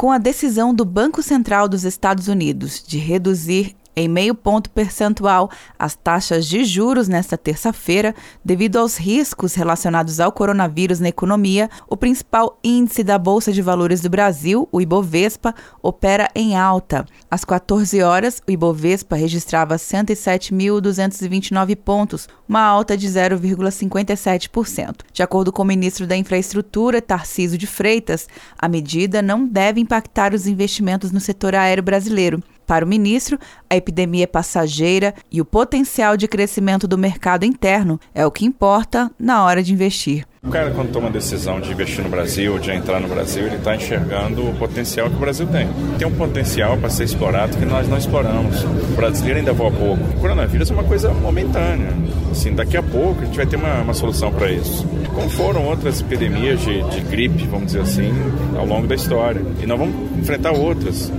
Com a decisão do Banco Central dos Estados Unidos de reduzir em meio ponto percentual as taxas de juros nesta terça-feira, devido aos riscos relacionados ao coronavírus na economia, o principal índice da Bolsa de Valores do Brasil, o Ibovespa, opera em alta. Às 14 horas, o Ibovespa registrava 107.229 pontos, uma alta de 0,57%. De acordo com o ministro da Infraestrutura, Tarciso de Freitas, a medida não deve impactar os investimentos no setor aéreo brasileiro. Para o ministro, a epidemia é passageira e o potencial de crescimento do mercado interno é o que importa na hora de investir. O cara, quando toma a decisão de investir no Brasil, de entrar no Brasil, ele está enxergando o potencial que o Brasil tem. Tem um potencial para ser explorado que nós não exploramos. O brasileiro ainda voa pouco. O coronavírus é uma coisa momentânea. Assim, daqui a pouco a gente vai ter uma, uma solução para isso. Como foram outras epidemias de, de gripe, vamos dizer assim, ao longo da história. E nós vamos enfrentar outras.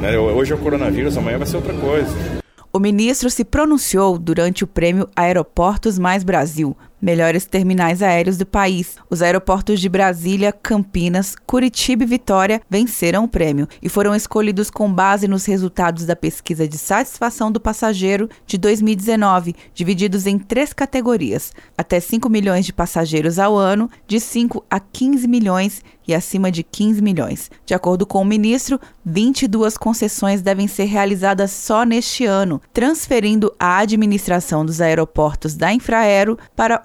Né? Hoje é o coronavírus, amanhã vai ser outra coisa. O ministro se pronunciou durante o prêmio Aeroportos Mais Brasil, melhores terminais aéreos do país. Os aeroportos de Brasília, Campinas, Curitiba e Vitória venceram o prêmio e foram escolhidos com base nos resultados da pesquisa de satisfação do passageiro de 2019, divididos em três categorias: até 5 milhões de passageiros ao ano, de 5 a 15 milhões e acima de 15 milhões. De acordo com o ministro, 22 concessões devem ser realizadas só neste ano, transferindo a administração dos aeroportos da Infraero para